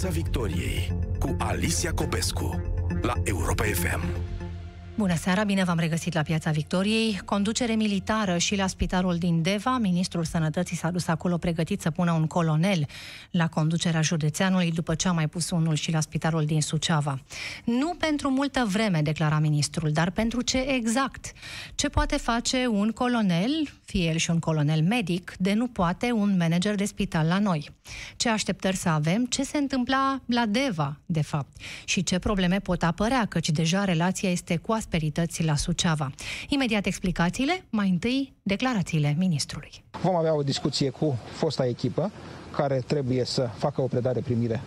Piața Victoriei cu Alicia Copescu la Europa FM. Bună seara, bine v-am regăsit la Piața Victoriei. Conducere militară și la spitalul din Deva. Ministrul Sănătății s-a dus acolo pregătit să pună un colonel la conducerea județeanului după ce a mai pus unul și la spitalul din Suceava. Nu pentru multă vreme, declara ministrul, dar pentru ce exact? Ce poate face un colonel, fie el și un colonel medic, de nu poate un manager de spital la noi? Ce așteptări să avem? Ce se întâmpla la Deva, de fapt? Și ce probleme pot apărea, căci deja relația este cu asperități la Suceava. Imediat explicațiile, mai întâi declarațiile ministrului. Vom avea o discuție cu fosta echipă care trebuie să facă o predare primire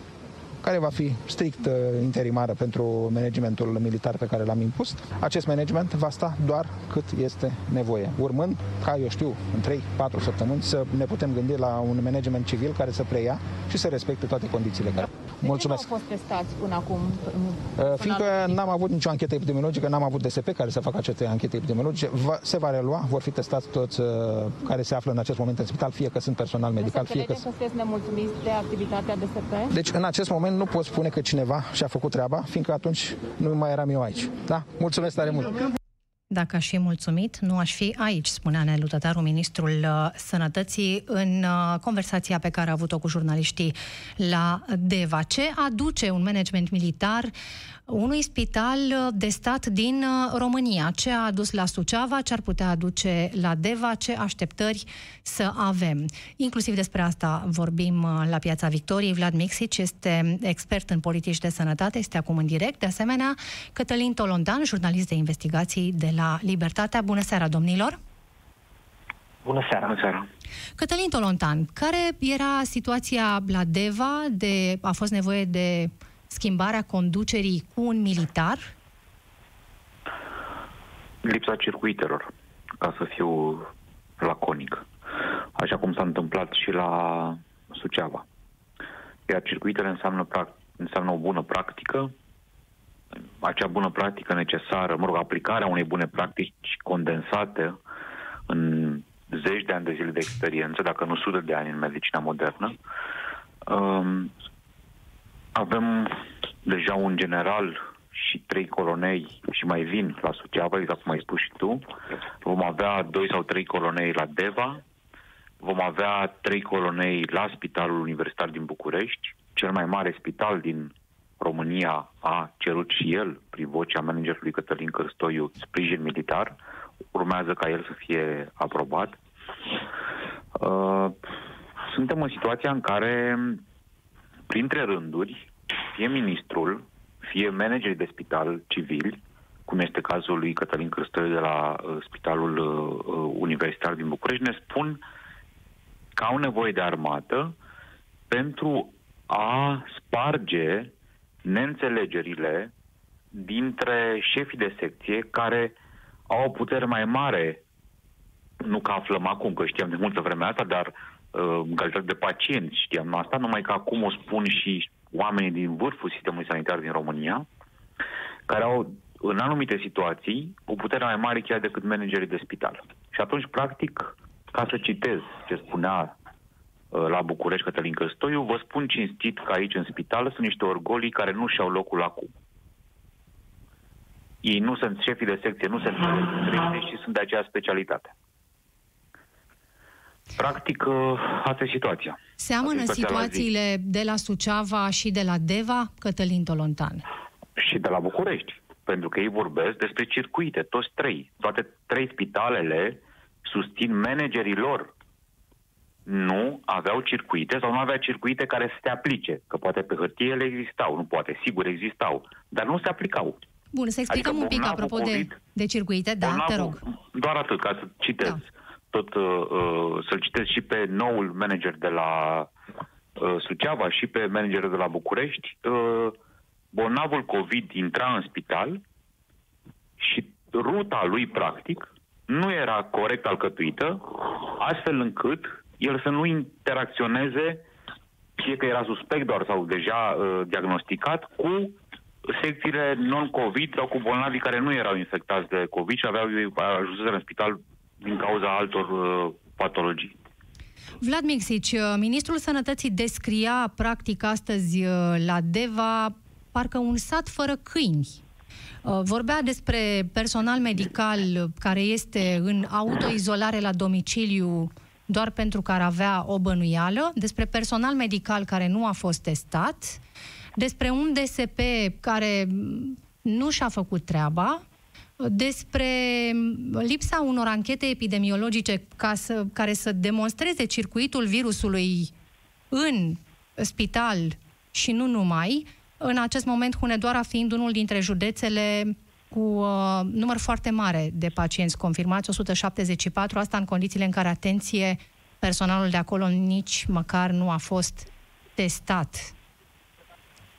care va fi strict uh, interimară pentru managementul militar pe care l-am impus. Acest management va sta doar cât este nevoie, urmând ca, eu știu, în 3-4 săptămâni să ne putem gândi la un management civil care să preia și să respecte toate condițiile care. Mulțumesc. De au fost testați până acum? Până uh, Fiindcă n-am avut nicio anchetă epidemiologică, n-am avut DSP care să facă aceste anchete epidemiologice, va, se va relua, vor fi testați toți uh, care se află în acest moment în spital, fie că sunt personal medical, fie că... că sunteți nemulțumiți de activitatea DSP? Deci, în acest moment nu pot spune că cineva și-a făcut treaba, fiindcă atunci nu mai eram eu aici. Da? Mulțumesc tare mult! Dacă aș fi mulțumit, nu aș fi aici, spunea Nelu Tătaru, ministrul uh, sănătății, în uh, conversația pe care a avut-o cu jurnaliștii la Deva. Ce aduce un management militar unui spital uh, de stat din uh, România. Ce a adus la Suceava, ce ar putea aduce la Deva, ce așteptări să avem. Inclusiv despre asta vorbim uh, la Piața Victoriei. Vlad Mixic este expert în politici de sănătate, este acum în direct. De asemenea, Cătălin Tolontan, jurnalist de investigații de la Libertatea. Bună seara, domnilor! Bună seara! Bună seara! Cătălin Tolontan, care era situația la Deva? De, a fost nevoie de schimbarea conducerii cu un militar? Lipsa circuitelor, ca să fiu laconic. Așa cum s-a întâmplat și la Suceava. Iar circuitele înseamnă, înseamnă o bună practică, acea bună practică necesară, mă rog, aplicarea unei bune practici condensate în zeci de ani de zile de experiență, dacă nu sute de ani în medicina modernă, um, avem deja un general și trei colonei și mai vin la Suceava, exact cum ai spus și tu. Vom avea doi sau trei colonei la Deva. Vom avea trei colonei la Spitalul Universitar din București. Cel mai mare spital din România a cerut și el, prin vocea managerului Cătălin Cărstoiu, sprijin militar. Urmează ca el să fie aprobat. Uh, suntem în situația în care printre rânduri, fie ministrul, fie managerii de spital civili, cum este cazul lui Cătălin Crăstoiu de la uh, Spitalul uh, Universitar din București, ne spun că au nevoie de armată pentru a sparge neînțelegerile dintre șefii de secție care au o putere mai mare, nu că aflăm acum, că știam de multă vreme asta, dar Uh, în calitate de pacient știam asta, numai că acum o spun și oamenii din vârful sistemului sanitar din România, care au în anumite situații o putere mai mare chiar decât managerii de spital. Și atunci, practic, ca să citez ce spunea uh, la București Cătălin Căstoiu, vă spun cinstit că aici în spital sunt niște orgolii care nu și-au locul acum. Ei nu sunt șefii de secție, nu sunt și sunt de aceea specialitate. Practic, uh, asta e situația. Seamănă situațiile de la Suceava și de la Deva, Cătălin Tolontan? Și de la București, pentru că ei vorbesc despre circuite, toți trei. Toate trei spitalele susțin managerii lor. Nu aveau circuite sau nu aveau circuite care să se aplice, că poate pe hârtie ele existau, nu poate, sigur existau, dar nu se aplicau. Bun, să explicăm adică un pic apropo COVID, de, de circuite, da, te rog. Doar atât, ca să citez. Da tot uh, uh, să-l citesc și pe noul manager de la uh, Suceava și pe managerul de la București. Uh, bolnavul COVID intra în spital și ruta lui, practic, nu era corect alcătuită, astfel încât el să nu interacționeze, fie că era suspect doar sau deja uh, diagnosticat, cu secțiile non-COVID sau cu bolnavi care nu erau infectați de COVID și aveau ajuns în spital din cauza altor uh, patologii. Vlad Mixici, uh, ministrul sănătății descria practic astăzi uh, la Deva parcă un sat fără câini. Uh, vorbea despre personal medical care este în autoizolare la domiciliu doar pentru că ar avea o bănuială, despre personal medical care nu a fost testat, despre un DSP care nu și-a făcut treaba, despre lipsa unor anchete epidemiologice ca să, care să demonstreze circuitul virusului în spital și nu numai, în acest moment Hunedoara fiind unul dintre județele cu uh, număr foarte mare de pacienți confirmați, 174, asta în condițiile în care, atenție, personalul de acolo nici măcar nu a fost testat.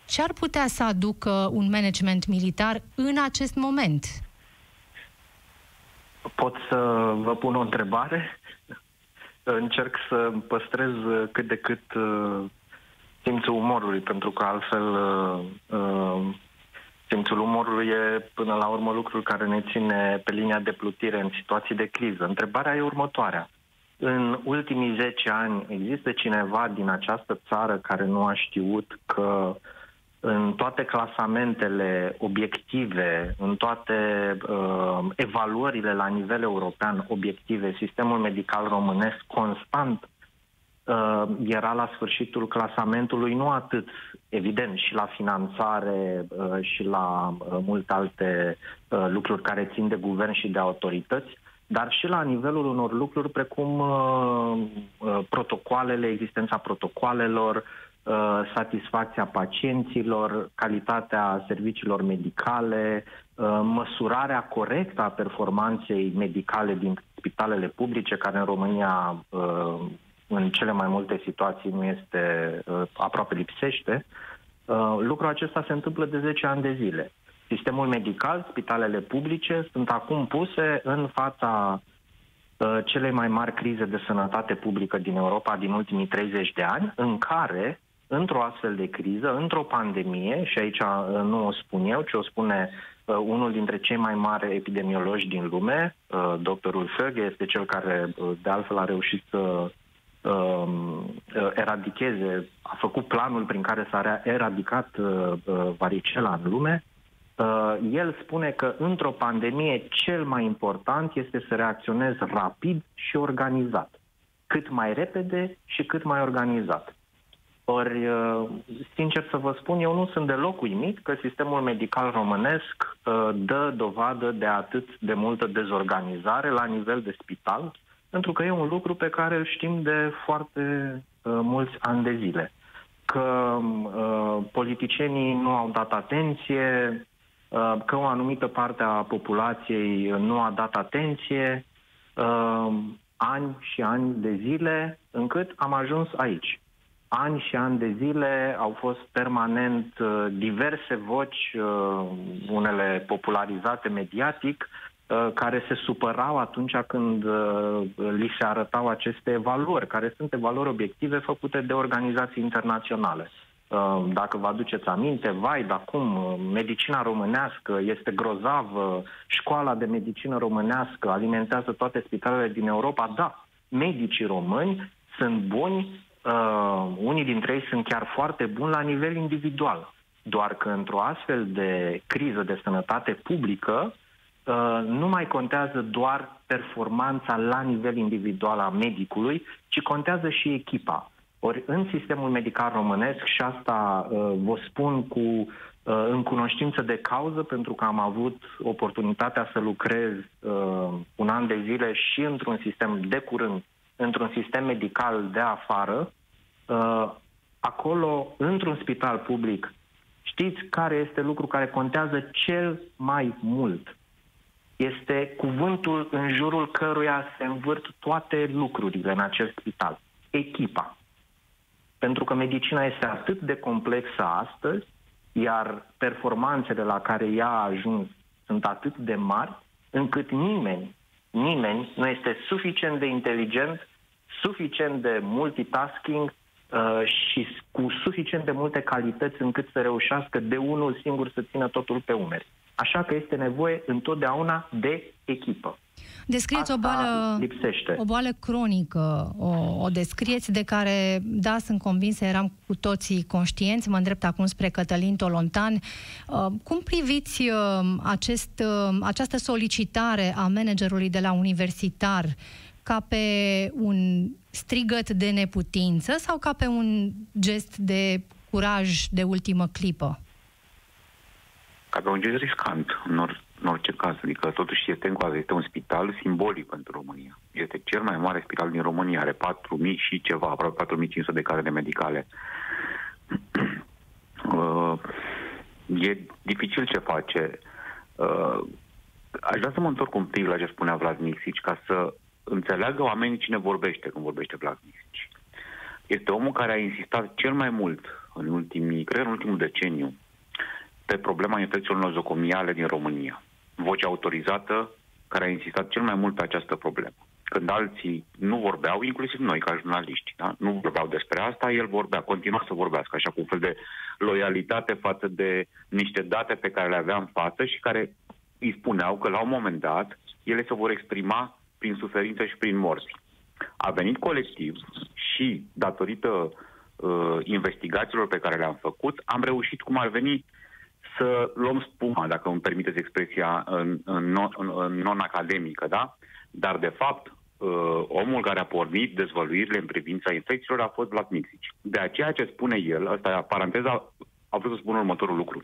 Ce ar putea să aducă un management militar în acest moment? Pot să vă pun o întrebare? Încerc să păstrez cât de cât uh, simțul umorului, pentru că altfel uh, uh, simțul umorului e până la urmă lucrul care ne ține pe linia de plutire în situații de criză. Întrebarea e următoarea. În ultimii 10 ani există cineva din această țară care nu a știut că în toate clasamentele obiective, în toate uh, evaluările la nivel european obiective, sistemul medical românesc constant uh, era la sfârșitul clasamentului, nu atât, evident, și la finanțare uh, și la uh, multe alte uh, lucruri care țin de guvern și de autorități, dar și la nivelul unor lucruri precum uh, uh, protocoalele, existența protocoalelor, uh, satisfacția pacienților, calitatea serviciilor medicale, uh, măsurarea corectă a performanței medicale din spitalele publice, care în România uh, în cele mai multe situații nu este, uh, aproape lipsește, uh, lucrul acesta se întâmplă de 10 ani de zile. Sistemul medical, spitalele publice sunt acum puse în fața uh, cele mai mari crize de sănătate publică din Europa din ultimii 30 de ani, în care, într-o astfel de criză, într-o pandemie, și aici uh, nu o spun eu, ci o spune uh, unul dintre cei mai mari epidemiologi din lume, uh, doctorul Föge, este cel care, uh, de altfel, a reușit să um, uh, eradicheze, a făcut planul prin care s-a eradicat uh, uh, varicela în lume, Uh, el spune că într-o pandemie cel mai important este să reacționezi rapid și organizat. Cât mai repede și cât mai organizat. Ori, uh, sincer să vă spun, eu nu sunt deloc uimit că sistemul medical românesc uh, dă dovadă de atât de multă dezorganizare la nivel de spital, pentru că e un lucru pe care îl știm de foarte mulți ani de zile. Că politicienii nu au dat atenție, Uh, că o anumită parte a populației nu a dat atenție uh, ani și ani de zile, încât am ajuns aici. Ani și ani de zile au fost permanent uh, diverse voci, unele popularizate mediatic, care se supărau atunci când li se arătau aceste evaluări, care sunt evaluări obiective făcute de organizații internaționale. Uh, dacă vă aduceți aminte, vai, dar cum, uh, medicina românească este grozavă, școala de medicină românească alimentează toate spitalele din Europa. Da, medicii români sunt buni, uh, unii dintre ei sunt chiar foarte buni la nivel individual. Doar că într-o astfel de criză de sănătate publică, uh, nu mai contează doar performanța la nivel individual a medicului, ci contează și echipa ori în sistemul medical românesc, și asta uh, vă spun cu uh, în cunoștință de cauză, pentru că am avut oportunitatea să lucrez uh, un an de zile și într-un sistem de curând, într-un sistem medical de afară, uh, acolo, într-un spital public, știți care este lucru care contează cel mai mult? Este cuvântul în jurul căruia se învârt toate lucrurile în acest spital. Echipa. Pentru că medicina este atât de complexă astăzi, iar performanțele la care ea a ajuns sunt atât de mari, încât nimeni, nimeni nu este suficient de inteligent, suficient de multitasking uh, și cu suficient de multe calități încât să reușească de unul singur să țină totul pe umeri. Așa că este nevoie întotdeauna de echipă. Descrieți o boală, lipsește. o boală cronică, o, o descrieți de care, da, sunt convinsă, eram cu toții conștienți, mă îndrept acum spre Cătălin Tolontan. Uh, cum priviți uh, acest, uh, această solicitare a managerului de la universitar ca pe un strigăt de neputință sau ca pe un gest de curaj de ultimă clipă? Ca pe un gest riscant, în, or- în orice caz. Adică totuși este în este un spital simbolic pentru România. Este cel mai mare spital din România, are 4.000 și ceva, aproape 4.500 de cadre medicale. uh, e dificil ce face. Uh, aș vrea să mă întorc un pic la ce spunea Vlad Mixici, ca să înțeleagă oamenii cine vorbește când vorbește Vlad Mixici. Este omul care a insistat cel mai mult în ultimii, cred în ultimul deceniu, pe problema infecțiilor nozocomiale din România. Vocea autorizată care a insistat cel mai mult pe această problemă. Când alții nu vorbeau, inclusiv noi ca jurnaliști, da? nu vorbeau despre asta, el vorbea, continua să vorbească, așa cu un fel de loialitate față de niște date pe care le avea în față și care îi spuneau că la un moment dat ele se vor exprima prin suferință și prin morți. A venit colectiv și, datorită uh, investigațiilor pe care le-am făcut, am reușit, cum ar veni, să luăm spuma, dacă îmi permiteți expresia în, în, non, în non-academică, da? Dar, de fapt, uh, omul care a pornit dezvăluirile în privința infecțiilor a fost Vlad Mixici. De aceea ce spune el, asta e paranteza, a vrut să spun următorul lucru.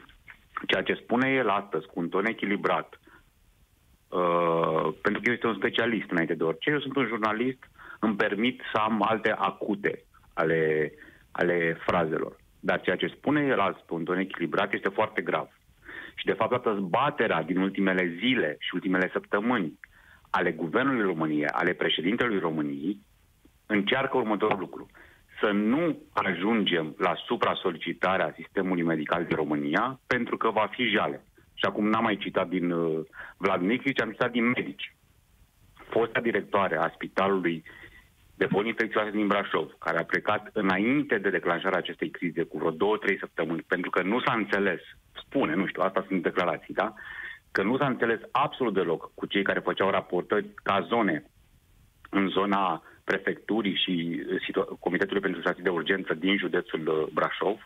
Ceea ce spune el astăzi, cu un ton echilibrat, uh, pentru că eu este un specialist înainte de orice, eu sunt un jurnalist, îmi permit să am alte acute ale, ale frazelor. Dar ceea ce spune el azi pe un ton echilibrat este foarte grav. Și de fapt toată zbaterea din ultimele zile și ultimele săptămâni ale Guvernului României, ale președintelui României, încearcă următorul lucru. Să nu ajungem la supra-solicitarea sistemului medical din România, pentru că va fi jale. Și acum n-am mai citat din uh, Vlad Nicrici, am citat din medici. Fosta directoare a spitalului de boli infecțioase din Brașov, care a plecat înainte de declanșarea acestei crize cu vreo două, trei săptămâni, pentru că nu s-a înțeles, spune, nu știu, asta sunt declarații, da? Că nu s-a înțeles absolut deloc cu cei care făceau raportări ca zone în zona prefecturii și Comitetului pentru Situații de Urgență din județul uh, Brașov,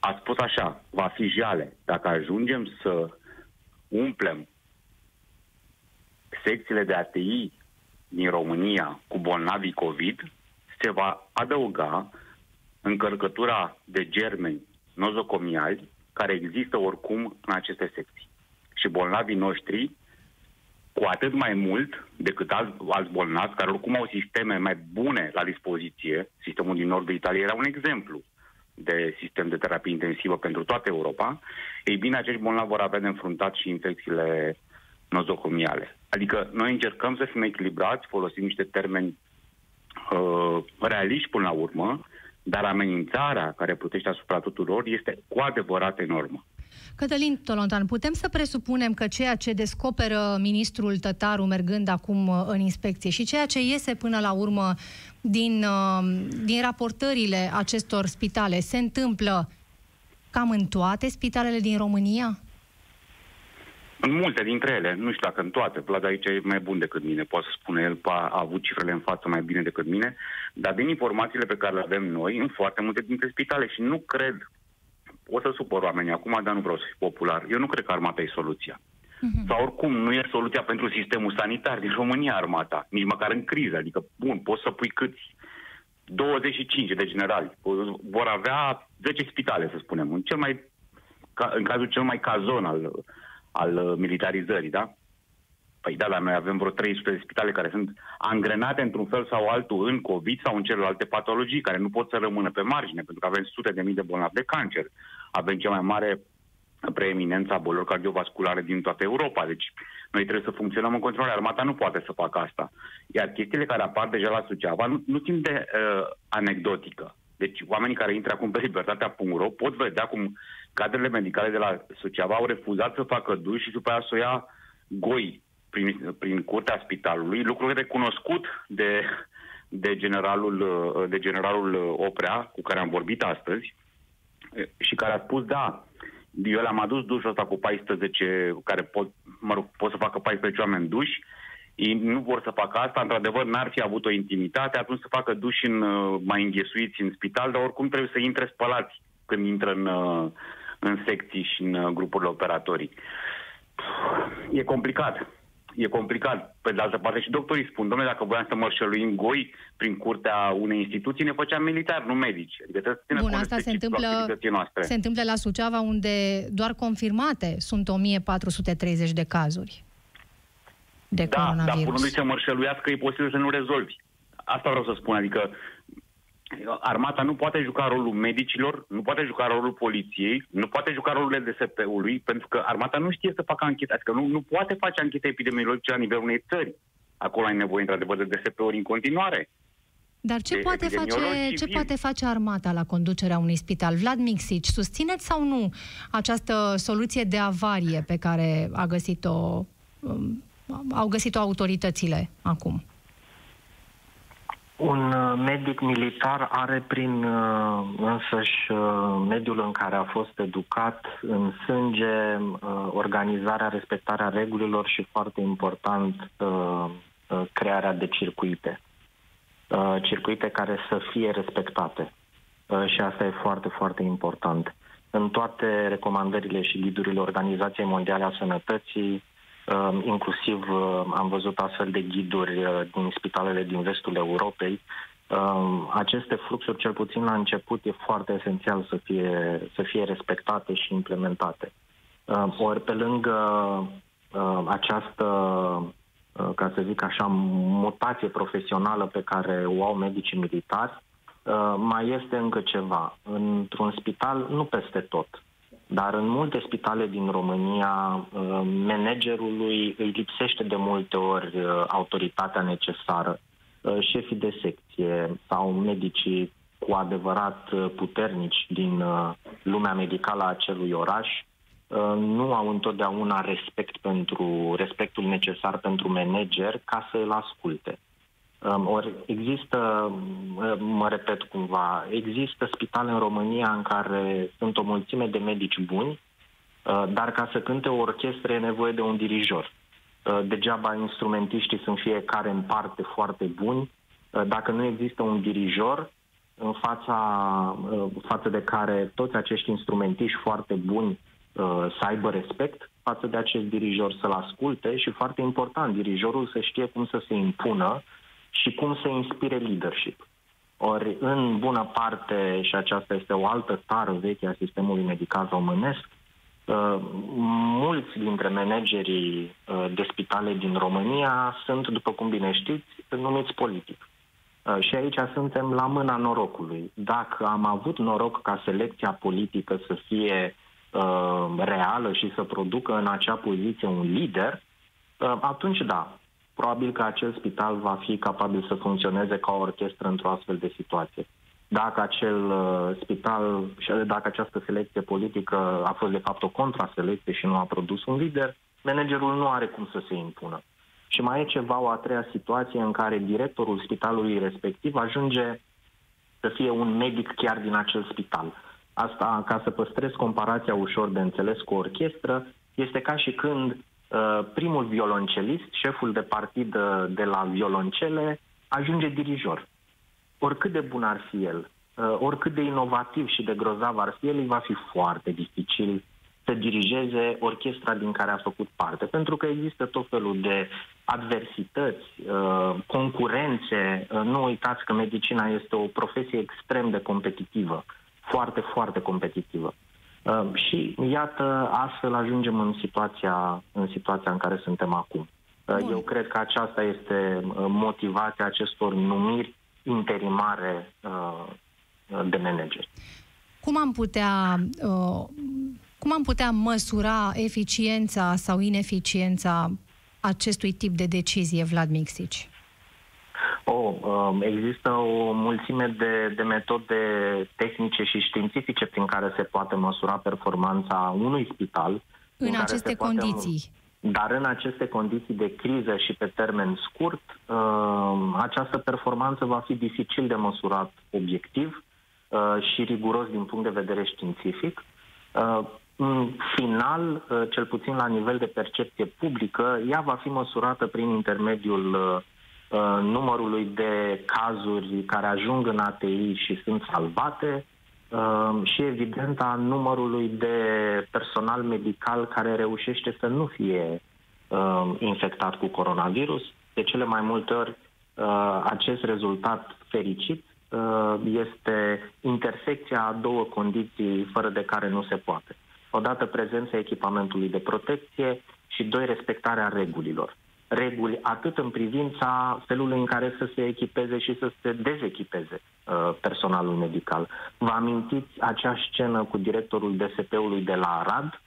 a spus așa, va fi jale dacă ajungem să umplem secțiile de ATI din România cu bolnavii COVID, se va adăuga încărcătura de germeni nozocomiali care există oricum în aceste secții. Și bolnavii noștri, cu atât mai mult decât alți, alți bolnavi, care oricum au sisteme mai bune la dispoziție, sistemul din nordul Italiei era un exemplu de sistem de terapie intensivă pentru toată Europa, ei bine, acești bolnavi vor avea de înfruntat și infecțiile nozocomiale. Adică noi încercăm să fim echilibrați, folosim niște termeni uh, realiști până la urmă, dar amenințarea care putește asupra tuturor este cu adevărat enormă. Cătălin Tolontan, putem să presupunem că ceea ce descoperă ministrul Tătaru mergând acum uh, în inspecție și ceea ce iese până la urmă din, uh, din raportările acestor spitale se întâmplă cam în toate spitalele din România? În multe dintre ele, nu știu dacă în toate, Vlad aici e mai bun decât mine, poate să spune el, a avut cifrele în față mai bine decât mine, dar din informațiile pe care le avem noi, în foarte multe dintre spitale și nu cred, o să supăr oamenii acum, dar nu vreau să fiu popular, eu nu cred că armata e soluția. Uh-huh. Sau oricum nu e soluția pentru sistemul sanitar din România armata, nici măcar în criză, adică, bun, poți să pui câți 25 de generali, vor avea 10 spitale, să spunem, în, cel mai, în cazul cel mai cazon al al uh, militarizării, da? Păi da, dar noi avem vreo 300 de spitale care sunt angrenate într-un fel sau altul în COVID sau în celelalte patologii, care nu pot să rămână pe margine, pentru că avem sute de mii de bolnavi de cancer. Avem cea mai mare preeminență a bolilor cardiovasculare din toată Europa. Deci noi trebuie să funcționăm în continuare. Armata nu poate să facă asta. Iar chestiile care apar deja la Suceava nu, nu țin de uh, anecdotică. Deci oamenii care intră acum pe libertatea.ro pot vedea cum cadrele medicale de la Suceava au refuzat să facă duș și după aia să o ia goi prin, prin curtea spitalului, lucru recunoscut de, de, generalul, de generalul Oprea, cu care am vorbit astăzi, și care a spus, da, Eu le-am adus dușul ăsta cu 14, care pot, mă rog, pot să facă 14 oameni duși, ei nu vor să facă asta, într-adevăr n-ar fi avut o intimitate, atunci să facă duși în, uh, mai înghesuiți în spital, dar oricum trebuie să intre spălați când intră în, uh, în secții și în uh, grupurile operatorii. E complicat. E complicat. Pe de altă parte și doctorii spun, domnule, dacă voiam să mărșăluim goi prin curtea unei instituții, ne făceam militari, nu medici. Adică trebuie să Bun, asta se întâmplă, se întâmplă la Suceava, unde doar confirmate sunt 1430 de cazuri de da, coronavirus. dar punându-i să mărșăluiască, e posibil să nu rezolvi. Asta vreau să spun, adică armata nu poate juca rolul medicilor, nu poate juca rolul poliției, nu poate juca rolul DSP-ului, pentru că armata nu știe să facă anchete, adică nu, nu poate face anchete epidemiologice la nivelul unei țări. Acolo ai nevoie, într-adevăr, de DSP-uri în continuare. Dar ce poate, face, ce poate face armata la conducerea unui spital? Vlad Mixici, susțineți sau nu această soluție de avarie pe care a găsit-o um, au găsit-o autoritățile acum? Un uh, medic militar are prin uh, însăși uh, mediul în care a fost educat în sânge organizarea, respectarea regulilor și foarte important crearea de circuite. Circuite care să fie respectate. Și asta e foarte, foarte important. În toate recomandările și ghidurile Organizației Mondiale a Sănătății, Ehm, inclusiv ehm, am văzut astfel de ghiduri eh, din spitalele din vestul Europei. Ehm, aceste fluxuri, cel puțin la început, e foarte esențial să fie, să fie respectate și implementate. Ori pe lângă această, eh, ca să zic așa, mutație profesională pe care o au medicii militari, mai este încă ceva. Într-un spital, nu peste tot, dar în multe spitale din România, uh, managerului îi lipsește de multe ori uh, autoritatea necesară. Uh, șefii de secție sau medicii cu adevărat puternici din lumea medicală a acelui oraș nu au întotdeauna respect pentru respectul necesar pentru manager ca să îl asculte. Um, ori există, mă repet cumva, există spitale în România în care sunt o mulțime de medici buni, uh, dar ca să cânte o orchestră e nevoie de un dirijor. Uh, degeaba instrumentiștii sunt fiecare în parte foarte buni. Uh, dacă nu există un dirijor în fața, față de care toți acești instrumentiști foarte buni să aibă respect față de acest dirijor, să-l asculte și foarte important, dirijorul să știe cum să se impună și cum să inspire leadership. Ori, în bună parte, și aceasta este o altă tară veche a sistemului medical românesc, uh, mulți dintre managerii uh, de spitale din România sunt, după cum bine știți, numiți politic. Uh, și aici suntem la mâna norocului. Dacă am avut noroc ca selecția politică să fie reală și să producă în acea poziție un lider, atunci da, probabil că acel spital va fi capabil să funcționeze ca o orchestră într-o astfel de situație. Dacă acel uh, spital și dacă această selecție politică a fost de fapt o contraselecție și nu a produs un lider, managerul nu are cum să se impună. Și mai e ceva, o a treia situație în care directorul spitalului respectiv ajunge să fie un medic chiar din acel spital. Asta, ca să păstrez comparația ușor de înțeles cu o orchestră, este ca și când Uh, primul violoncelist, șeful de partid de la violoncele, ajunge dirijor. Oricât de bun ar fi el, uh, oricât de inovativ și de grozav ar fi el, îi va fi foarte dificil să dirigeze orchestra din care a făcut parte. Pentru că există tot felul de adversități, uh, concurențe. Nu uitați că medicina este o profesie extrem de competitivă, foarte, foarte competitivă. Uh, și iată, astfel ajungem în situația, în situația în care suntem acum. Uh, Bun. Eu cred că aceasta este uh, motivația acestor numiri interimare de manageri. Cum am putea cum am putea măsura eficiența sau ineficiența acestui tip de decizie, Vlad Mixici? Oh, um, există o mulțime de, de metode tehnice și științifice prin care se poate măsura performanța unui spital. În aceste condiții. Poate, dar în aceste condiții de criză și pe termen scurt, um, această performanță va fi dificil de măsurat obiectiv uh, și riguros din punct de vedere științific. Uh, în final, uh, cel puțin la nivel de percepție publică, ea va fi măsurată prin intermediul uh, numărului de cazuri care ajung în ATI și sunt salvate și, evident, a numărului de personal medical care reușește să nu fie infectat cu coronavirus. De cele mai multe ori, acest rezultat fericit este intersecția a două condiții fără de care nu se poate odată prezența echipamentului de protecție și doi, respectarea regulilor. Reguli atât în privința felului în care să se echipeze și să se dezechipeze uh, personalul medical. Vă amintiți acea scenă cu directorul DSP-ului de la Arad,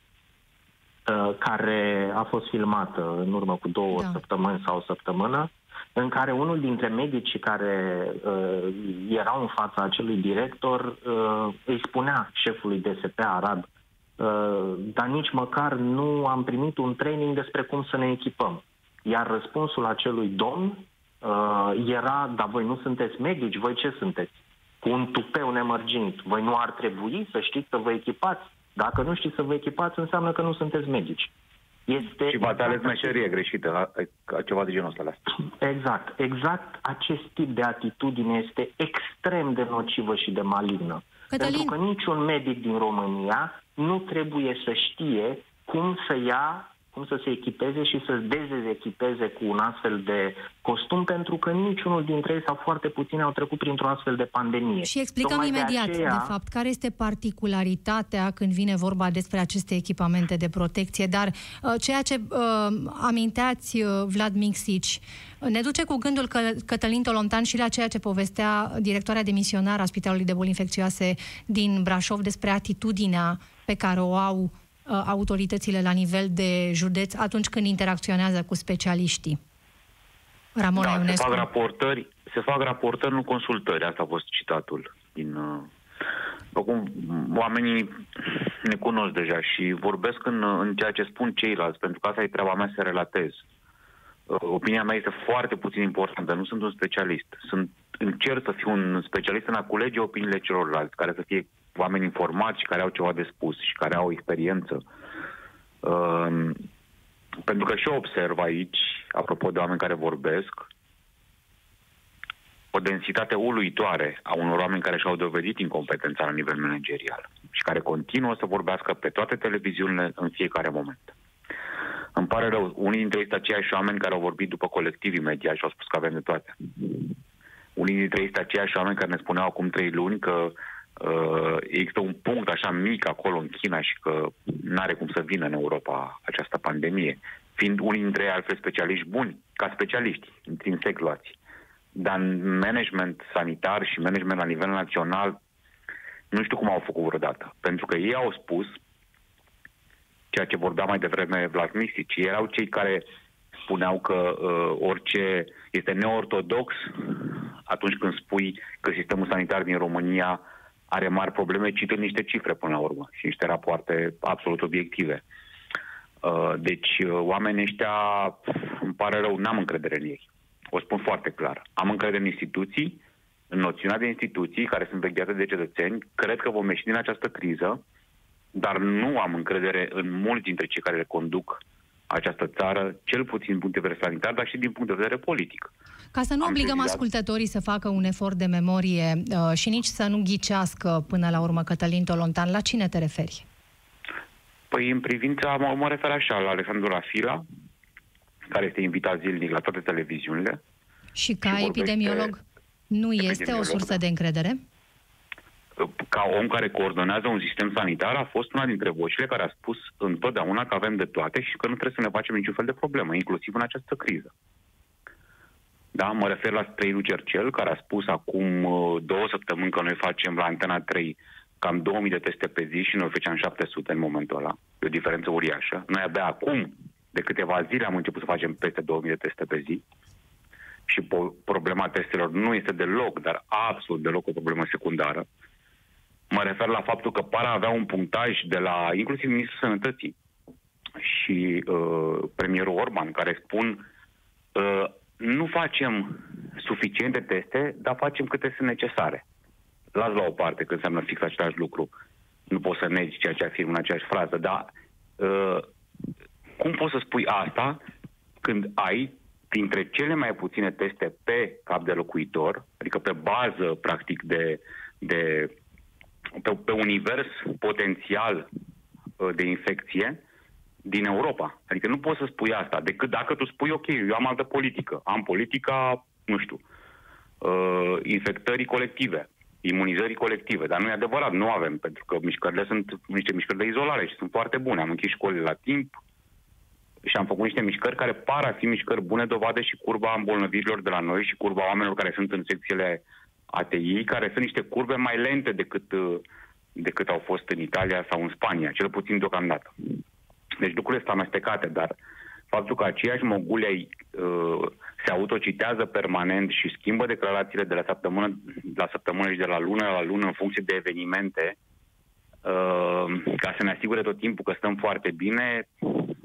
uh, care a fost filmată în urmă cu două da. săptămâni sau o săptămână, în care unul dintre medicii care uh, erau în fața acelui director uh, îi spunea șefului DSP Arad Uh, dar nici măcar nu am primit un training despre cum să ne echipăm. Iar răspunsul acelui domn uh, era, dar voi nu sunteți medici, voi ce sunteți? Cu un tupeu nemărginit. Voi nu ar trebui să știți să vă echipați? Dacă nu știți să vă echipați, înseamnă că nu sunteți medici. Este și v-ați ales meșerie greșită, ceva de genul ăsta. Exact. Exact acest tip de atitudine este extrem de nocivă și de malignă. Cătălin... Pentru că niciun medic din România nu trebuie să știe cum să ia cum să se echipeze și să dezechipeze cu un astfel de costum, pentru că niciunul dintre ei sau foarte puțini au trecut printr-o astfel de pandemie. Și explicăm Tocmai imediat, de, aceea... de fapt, care este particularitatea când vine vorba despre aceste echipamente de protecție, dar uh, ceea ce uh, aminteați uh, Vlad Mixici, ne duce cu gândul că Cătălin Tolontan și la ceea ce povestea directoarea de misionar a Spitalului de Boli Infecțioase din Brașov despre atitudinea pe care o au Uh, autoritățile la nivel de județ atunci când interacționează cu specialiștii? Ramona da, Ionescu. se fac raportări, se fac raportări, nu consultări. Asta a fost citatul din... Uh, acum, oamenii ne cunosc deja și vorbesc în, în ceea ce spun ceilalți, pentru că asta e treaba mea să relatez. Uh, opinia mea este foarte puțin importantă, nu sunt un specialist. Sunt, încerc să fiu un specialist în a culege opiniile celorlalți, care să fie oameni informați și care au ceva de spus și care au experiență. Uh, pentru că și eu observ aici, apropo de oameni care vorbesc, o densitate uluitoare a unor oameni care și-au dovedit incompetența la nivel managerial și care continuă să vorbească pe toate televiziunile în fiecare moment. Îmi pare rău, unii dintre ei sunt aceiași oameni care au vorbit după colectivii media și au spus că avem de toate. Unii dintre ei sunt aceiași oameni care ne spuneau acum trei luni că uh, există un punct așa mic acolo în China și că nu are cum să vină în Europa această pandemie, fiind unii dintre ei altfel specialiști buni, ca specialiști, intrinsec luați. Dar în management sanitar și management la nivel național, nu știu cum au făcut vreodată. Pentru că ei au spus, ceea ce vorbea mai devreme Vlad Misici, erau cei care spuneau că uh, orice este neortodox atunci când spui că sistemul sanitar din România are mari probleme, citând niște cifre până la urmă și niște rapoarte absolut obiective. Uh, deci, uh, oamenii ăștia, îmi pare rău, n-am încredere în ei. O spun foarte clar. Am încredere în instituții, în noțiunea de instituții care sunt vegheate de cetățeni. Cred că vom ieși din această criză, dar nu am încredere în mulți dintre cei care le conduc această țară, cel puțin din punct de vedere sanitar, dar și din punct de vedere politic. Ca să nu Am obligăm sezizat... ascultătorii să facă un efort de memorie uh, și nici să nu ghicească până la urmă Cătălin Tolontan, la cine te referi? Păi în privința, mă, mă refer așa, la Alexandru Rafila, care este invitat zilnic la toate televiziunile. Și ca și epidemiolog, nu epidemiolog, este o sursă da. de încredere? ca om care coordonează un sistem sanitar, a fost una dintre vocile care a spus întotdeauna că avem de toate și că nu trebuie să ne facem niciun fel de problemă, inclusiv în această criză. Da, mă refer la Străilu Cercel, care a spus acum uh, două săptămâni că noi facem la Antena 3 cam 2000 de teste pe zi și noi făceam 700 în momentul ăla. E o diferență uriașă. Noi abia acum, de câteva zile, am început să facem peste 2000 de teste pe zi. Și po- problema testelor nu este deloc, dar absolut deloc o problemă secundară. Mă refer la faptul că para avea un punctaj de la inclusiv Ministrul Sănătății și uh, premierul Orban, care spun uh, nu facem suficiente teste, dar facem câte sunt necesare. Las la o parte că înseamnă fix același lucru. nu poți să negi ceea ce afirm în aceeași frază, dar uh, cum poți să spui asta când ai dintre cele mai puține teste pe cap de locuitor, adică pe bază, practic, de, de pe, pe univers potențial uh, de infecție din Europa. Adică nu poți să spui asta, decât dacă tu spui, ok, eu am altă politică. Am politica, nu știu, uh, infectării colective, imunizării colective. Dar nu e adevărat, nu avem, pentru că mișcările sunt niște mișcări de izolare și sunt foarte bune. Am închis școlile la timp și am făcut niște mișcări care par a fi mișcări bune, dovadă și curba îmbolnăvirilor de la noi și curba oamenilor care sunt în secțiile ATI, care sunt niște curbe mai lente decât, uh, decât au fost în Italia sau în Spania, cel puțin deocamdată. Deci lucrurile sunt amestecate, dar faptul că aceiași mogulei uh, se autocitează permanent și schimbă declarațiile de la săptămână la săptămână și de la lună la lună în funcție de evenimente, uh, ca să ne asigure tot timpul că stăm foarte bine,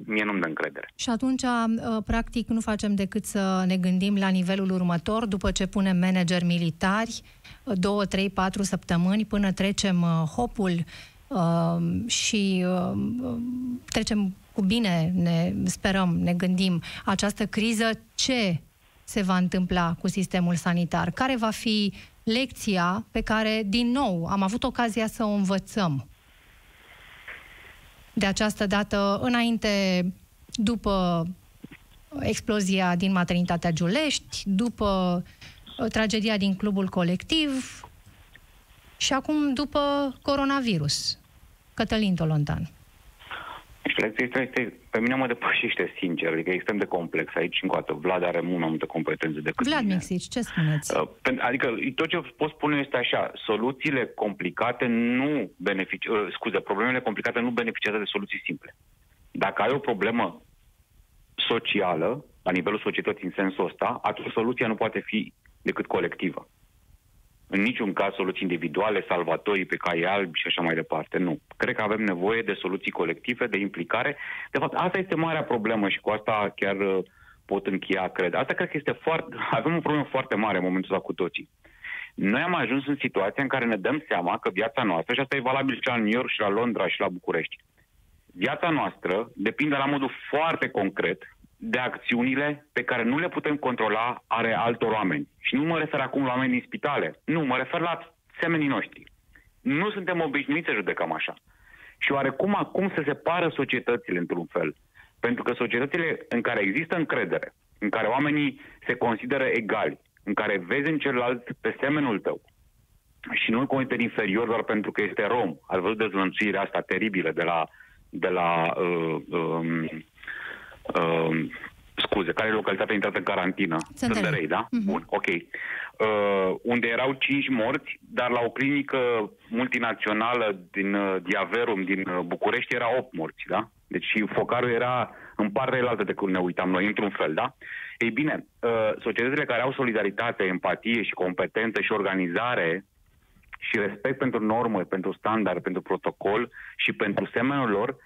mie nu-mi dă încredere. Și atunci, uh, practic, nu facem decât să ne gândim la nivelul următor, după ce punem manageri militari, uh, două, trei, patru săptămâni, până trecem uh, hopul și trecem cu bine, ne sperăm, ne gândim, această criză, ce se va întâmpla cu sistemul sanitar? Care va fi lecția pe care, din nou, am avut ocazia să o învățăm? de această dată înainte, după explozia din maternitatea Giulești, după uh, tragedia din clubul colectiv și acum după coronavirus. Cătălin Tolontan. Și lecția este, este, pe mine mă depășește, sincer, adică extrem de complex. Aici, încă o dată, Vlad are mult mai multe competențe decât Vlad mine. Mixici, ce spuneți? Uh, adică tot ce pot spune este așa, soluțiile complicate nu beneficiază, uh, scuze, problemele complicate nu beneficiază de soluții simple. Dacă ai o problemă socială, la nivelul societății în sensul ăsta, atunci soluția nu poate fi decât colectivă. În niciun caz soluții individuale, salvatorii pe cai albi și așa mai departe. Nu. Cred că avem nevoie de soluții colective, de implicare. De fapt, asta este marea problemă și cu asta chiar uh, pot încheia, cred. Asta cred că este foarte... Avem o problemă foarte mare în momentul ăsta cu toții. Noi am ajuns în situația în care ne dăm seama că viața noastră, și asta e valabil și la New York, și la Londra, și la București, viața noastră depinde la modul foarte concret de acțiunile pe care nu le putem controla are altor oameni. Și nu mă refer acum la oameni din spitale. Nu, mă refer la semenii noștri. Nu suntem obișnuiți să judecăm așa. Și oarecum acum se separă societățile într-un fel. Pentru că societățile în care există încredere, în care oamenii se consideră egali, în care vezi în celălalt pe semenul tău și nu-l consideri inferior doar pentru că este rom. Ați văzut dezvănțuirea asta teribilă de la, de la uh, uh, uh, scuze, care e localitatea intrată în carantină? Sândărei, da? Uh-huh. Bun, ok. Uh, unde erau cinci morți, dar la o clinică multinațională din uh, Diaverum, din uh, București, era opt morți, da? Deci focarul era în partea altă de când ne uitam noi, într-un fel, da? Ei bine, uh, societățile care au solidaritate, empatie și competență și organizare și respect pentru normă, pentru standard, pentru protocol și pentru semenul lor,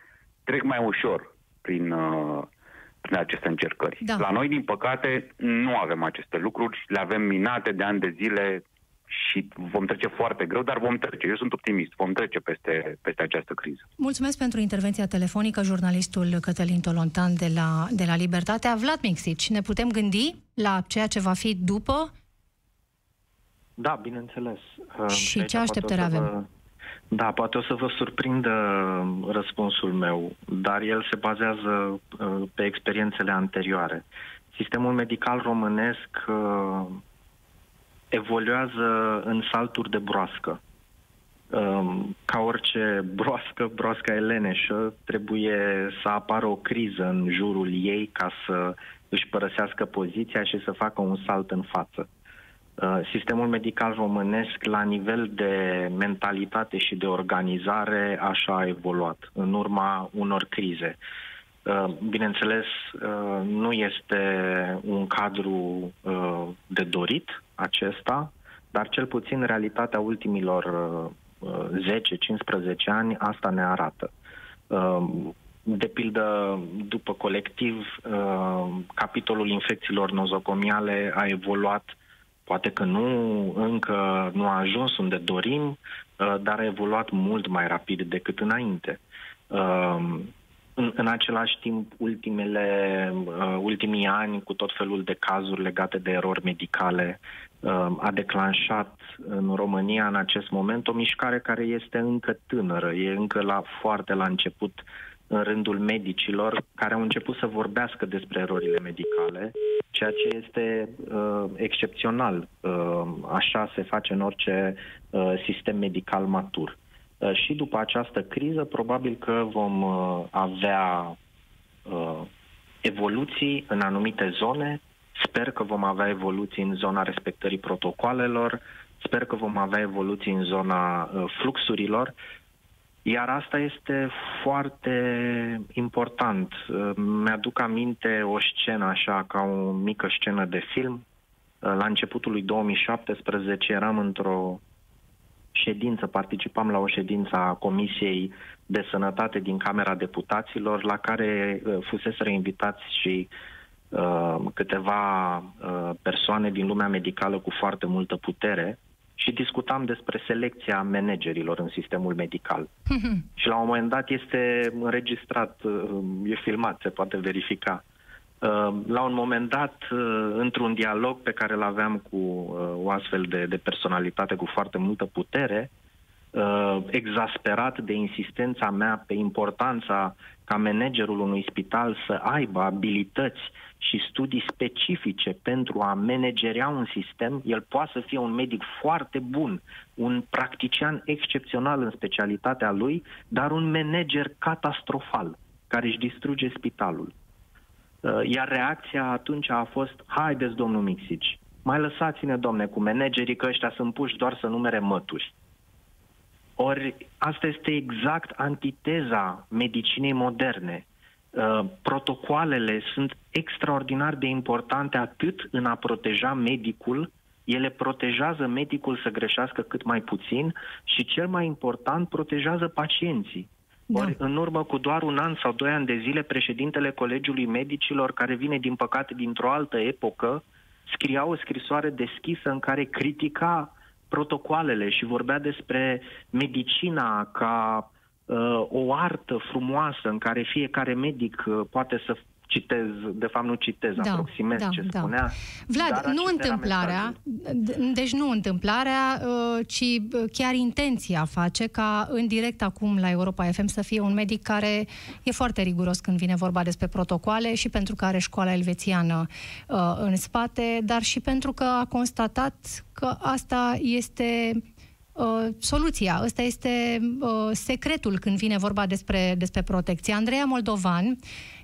trec mai ușor prin, uh, prin aceste încercări. Da. La noi, din păcate, nu avem aceste lucruri, le avem minate de ani de zile și vom trece foarte greu, dar vom trece. Eu sunt optimist, vom trece peste, peste această criză. Mulțumesc pentru intervenția telefonică, jurnalistul Cătălin Tolontan de la, de la Libertatea. Vlad Mixici, ne putem gândi la ceea ce va fi după? Da, bineînțeles. Și ce așteptări avem? Vă da, poate o să vă surprindă răspunsul meu, dar el se bazează uh, pe experiențele anterioare. Sistemul medical românesc uh, evoluează în salturi de broască. Um, ca orice broască, broasca e leneșă, trebuie să apară o criză în jurul ei ca să își părăsească poziția și să facă un salt în față. Uh, sistemul medical românesc, la nivel de mentalitate și de organizare, așa a evoluat în urma unor crize. Uh, bineînțeles, uh, nu este un cadru de dorit acesta, dar cel puțin realitatea ultimilor 10-15 ani asta ne arată. De pildă, după colectiv, capitolul infecțiilor nozocomiale a evoluat Poate că nu încă nu a ajuns unde dorim, uh, dar a evoluat mult mai rapid decât înainte. Uh, în, în același timp, ultimele, uh, ultimii ani, cu tot felul de cazuri legate de erori medicale, a declanșat în România în acest moment o mișcare care este încă tânără, e încă la foarte la început în rândul medicilor care au început să vorbească despre erorile medicale, ceea ce este uh, excepțional. Uh, așa se face în orice uh, sistem medical matur. Uh, și după această criză, probabil că vom uh, avea uh, evoluții în anumite zone. Sper că vom avea evoluții în zona respectării protocoalelor, sper că vom avea evoluții în zona uh, fluxurilor iar asta este foarte important. Mi-aduc aminte o scenă așa, ca o mică scenă de film. La începutul lui 2017 eram într-o ședință, participam la o ședință a Comisiei de Sănătate din Camera Deputaților, la care uh, fuseseră invitați și uh, câteva uh, persoane din lumea medicală cu foarte multă putere și discutam despre selecția managerilor în sistemul medical. și la un moment dat este înregistrat, uh, e filmat, se poate verifica. Uh, la un moment dat, uh, într-un dialog pe care îl aveam cu o astfel de, de personalitate cu foarte multă putere, exasperat de insistența mea pe importanța ca managerul unui spital să aibă abilități și studii specifice pentru a manageria un sistem, el poate să fie un medic foarte bun, un practician excepțional în specialitatea lui, dar un manager catastrofal, care își distruge spitalul. Uh, iar reacția atunci a fost, haideți domnul Mixici, mai lăsați-ne, domne, cu managerii, că ăștia sunt puși doar să numere mături. Ori asta este exact antiteza medicinei moderne. Uh, protocoalele sunt extraordinar de importante atât în a proteja medicul, ele protejează medicul să greșească cât mai puțin și, cel mai important, protejează pacienții. Da. Ori, în urmă cu doar un an sau doi ani de zile, președintele Colegiului Medicilor, care vine, din păcate, dintr-o altă epocă, scria o scrisoare deschisă în care critica protocoalele și vorbea despre medicina ca uh, o artă frumoasă în care fiecare medic uh, poate să citez, de fapt nu citez, da, aproximez da, ce da. spunea. Vlad, nu întâmplarea, deci nu întâmplarea, uh, ci uh, chiar intenția face ca în direct acum la Europa FM să fie un medic care e foarte riguros când vine vorba despre protocoale și pentru că are școala elvețiană uh, în spate, dar și pentru că a constatat că asta este Uh, soluția. Ăsta este uh, secretul când vine vorba despre, despre protecție. Andreea Moldovan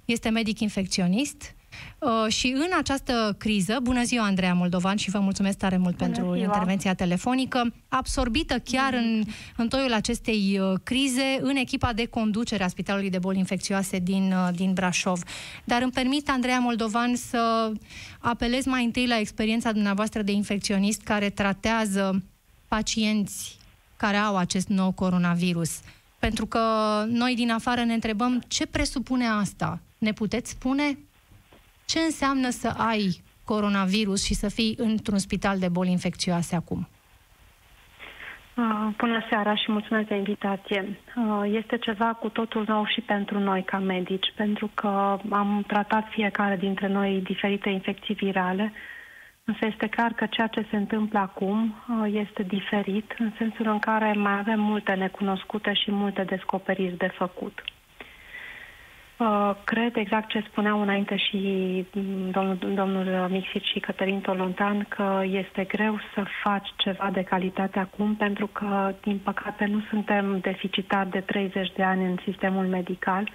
este medic infecționist uh, și în această criză, bună ziua Andreea Moldovan și vă mulțumesc tare mult bună pentru ziua. intervenția telefonică, absorbită chiar în, în toiul acestei uh, crize în echipa de conducere a Spitalului de Boli Infecțioase din, uh, din Brașov. Dar îmi permit, Andreea Moldovan, să apelez mai întâi la experiența dumneavoastră de infecționist care tratează pacienți care au acest nou coronavirus. Pentru că noi din afară ne întrebăm ce presupune asta. Ne puteți spune ce înseamnă să ai coronavirus și să fii într-un spital de boli infecțioase acum? Ah, bună seara și mulțumesc de invitație. Ah, este ceva cu totul nou și pentru noi ca medici, pentru că am tratat fiecare dintre noi diferite infecții virale, însă este clar că ceea ce se întâmplă acum ah, este diferit, în sensul în care mai avem multe necunoscute și multe descoperiri de făcut. Uh, cred exact ce spuneau înainte și domnul, domnul Mixit și Cătălin Tolontan că este greu să faci ceva de calitate acum pentru că, din păcate, nu suntem deficitari de 30 de ani în sistemul medical,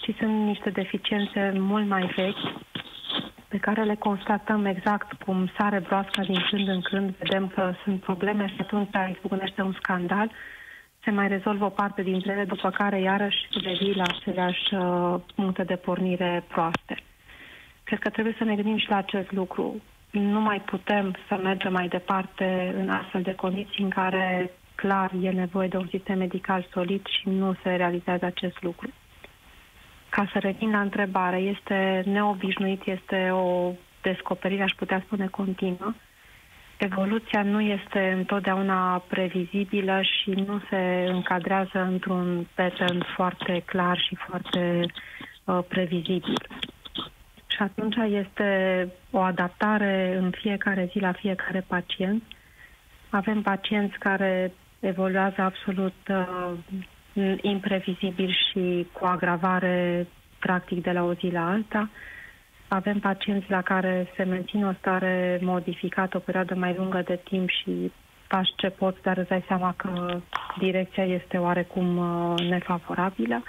ci sunt niște deficiențe mult mai vechi pe care le constatăm exact cum sare broasca din când în când, vedem că sunt probleme și atunci izbucnește un scandal se mai rezolvă o parte dintre ele, după care iarăși revii la aceleași uh, puncte de pornire proaste. Cred că trebuie să ne gândim și la acest lucru. Nu mai putem să mergem mai departe în astfel de condiții în care clar e nevoie de un sistem medical solid și nu se realizează acest lucru. Ca să revin la întrebare, este neobișnuit, este o descoperire, aș putea spune, continuă Evoluția nu este întotdeauna previzibilă și nu se încadrează într-un pattern foarte clar și foarte uh, previzibil. Și atunci este o adaptare în fiecare zi la fiecare pacient. Avem pacienți care evoluează absolut uh, imprevizibil și cu agravare practic de la o zi la alta. Avem pacienți la care se menține o stare modificată o perioadă mai lungă de timp și faci ce poți, dar îți dai seama că direcția este oarecum uh, nefavorabilă.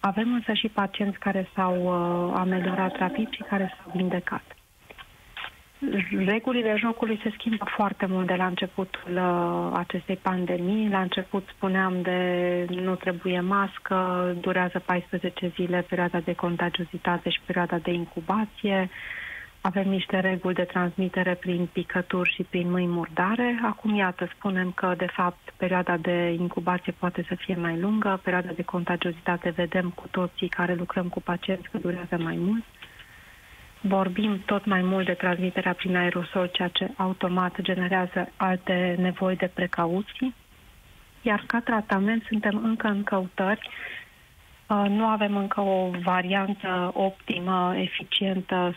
Avem însă și pacienți care s-au uh, ameliorat rapid și care s-au vindecat. Regulile jocului se schimbă foarte mult de la începutul uh, acestei pandemii. La început spuneam de nu trebuie mască, durează 14 zile perioada de contagiozitate și perioada de incubație. Avem niște reguli de transmitere prin picături și prin mâini murdare. Acum, iată, spunem că, de fapt, perioada de incubație poate să fie mai lungă, perioada de contagiozitate vedem cu toții care lucrăm cu pacienți că durează mai mult. Vorbim tot mai mult de transmiterea prin aerosol, ceea ce automat generează alte nevoi de precauții. Iar ca tratament suntem încă în căutări. Uh, nu avem încă o variantă optimă, eficientă,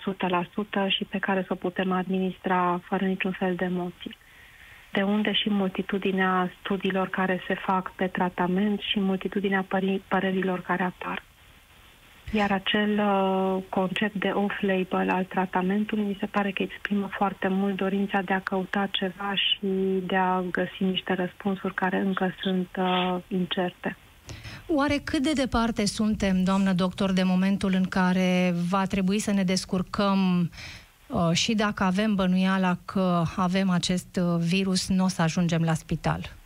100% și pe care să o putem administra fără niciun fel de emoții. De unde și multitudinea studiilor care se fac pe tratament și multitudinea părerilor care apar. Iar acel uh, concept de off-label al tratamentului mi se pare că exprimă foarte mult dorința de a căuta ceva și de a găsi niște răspunsuri care încă sunt uh, incerte. Oare cât de departe suntem, doamnă doctor, de momentul în care va trebui să ne descurcăm uh, și dacă avem bănuiala că avem acest uh, virus, nu o să ajungem la spital?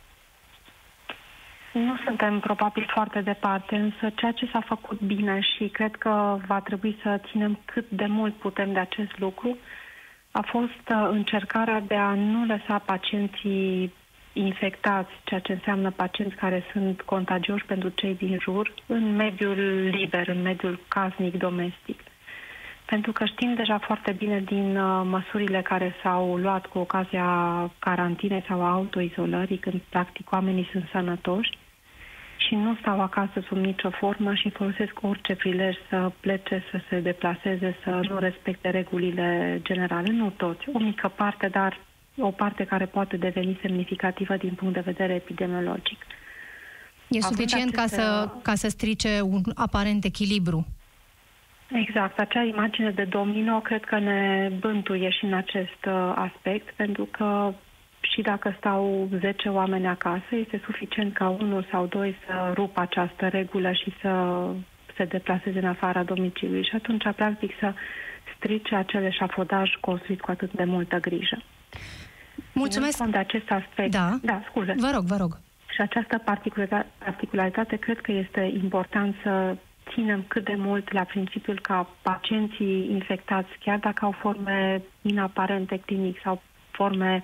Nu suntem probabil foarte departe, însă ceea ce s-a făcut bine și cred că va trebui să ținem cât de mult putem de acest lucru, a fost uh, încercarea de a nu lăsa pacienții infectați, ceea ce înseamnă pacienți care sunt contagioși pentru cei din jur, în mediul liber, în mediul casnic, domestic. Pentru că știm deja foarte bine din uh, măsurile care s-au luat cu ocazia carantinei sau autoizolării, când practic oamenii sunt sănătoși, și nu stau acasă sub nicio formă și folosesc orice prilej să plece, să se deplaseze, să nu respecte regulile generale. Nu toți, o mică parte, dar o parte care poate deveni semnificativă din punct de vedere epidemiologic. E suficient aceste... ca, să, ca să strice un aparent echilibru. Exact. Acea imagine de domino cred că ne bântuie și în acest uh, aspect, pentru că și dacă stau 10 oameni acasă, este suficient ca unul sau doi să rupă această regulă și să se deplaseze în afara domiciliului și atunci, practic, să strice acel eșafodaj construit cu atât de multă grijă. Mulțumesc! de acest aspect... Da, da scuze. Vă rog, vă rog. Și această particularitate cred că este important să ținem cât de mult la principiul ca pacienții infectați, chiar dacă au forme inaparente clinic sau forme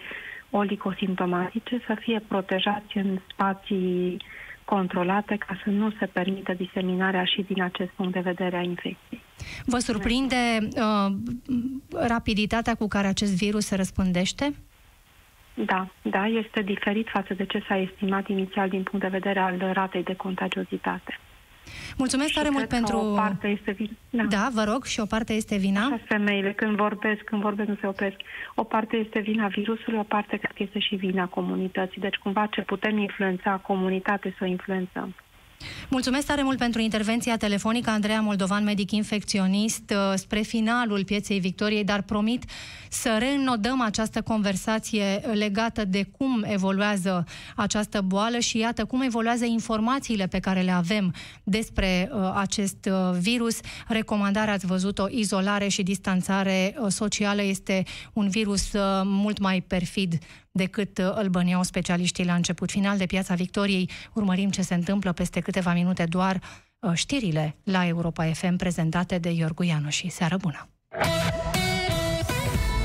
oligosimptomatice să fie protejați în spații controlate ca să nu se permită diseminarea și din acest punct de vedere a infecției. Vă surprinde uh, rapiditatea cu care acest virus se răspândește? Da, da, este diferit față de ce s-a estimat inițial din punct de vedere al ratei de contagiozitate. Mulțumesc tare mult pentru... o parte este vina. Da. da, vă rog, și o parte este vina? Așa femeile, când vorbesc, când vorbesc nu se opresc. O parte este vina virusului, o parte cred că este și vina comunității. Deci cumva ce putem influența comunitate să o influențăm. Mulțumesc tare mult pentru intervenția telefonică, Andreea Moldovan, medic infecționist, uh, spre finalul pieței Victoriei, dar promit să reînnodăm această conversație legată de cum evoluează această boală și iată cum evoluează informațiile pe care le avem despre uh, acest uh, virus. Recomandarea, ați văzut-o, izolare și distanțare uh, socială este un virus uh, mult mai perfid decât uh, îl băneau specialiștii la început. Final de Piața Victoriei, urmărim ce se întâmplă peste câteva minute doar uh, știrile la Europa FM prezentate de Iorgu și Seară bună!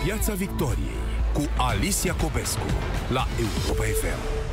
Piața Victoriei cu Alicia Cobescu la Europa FM.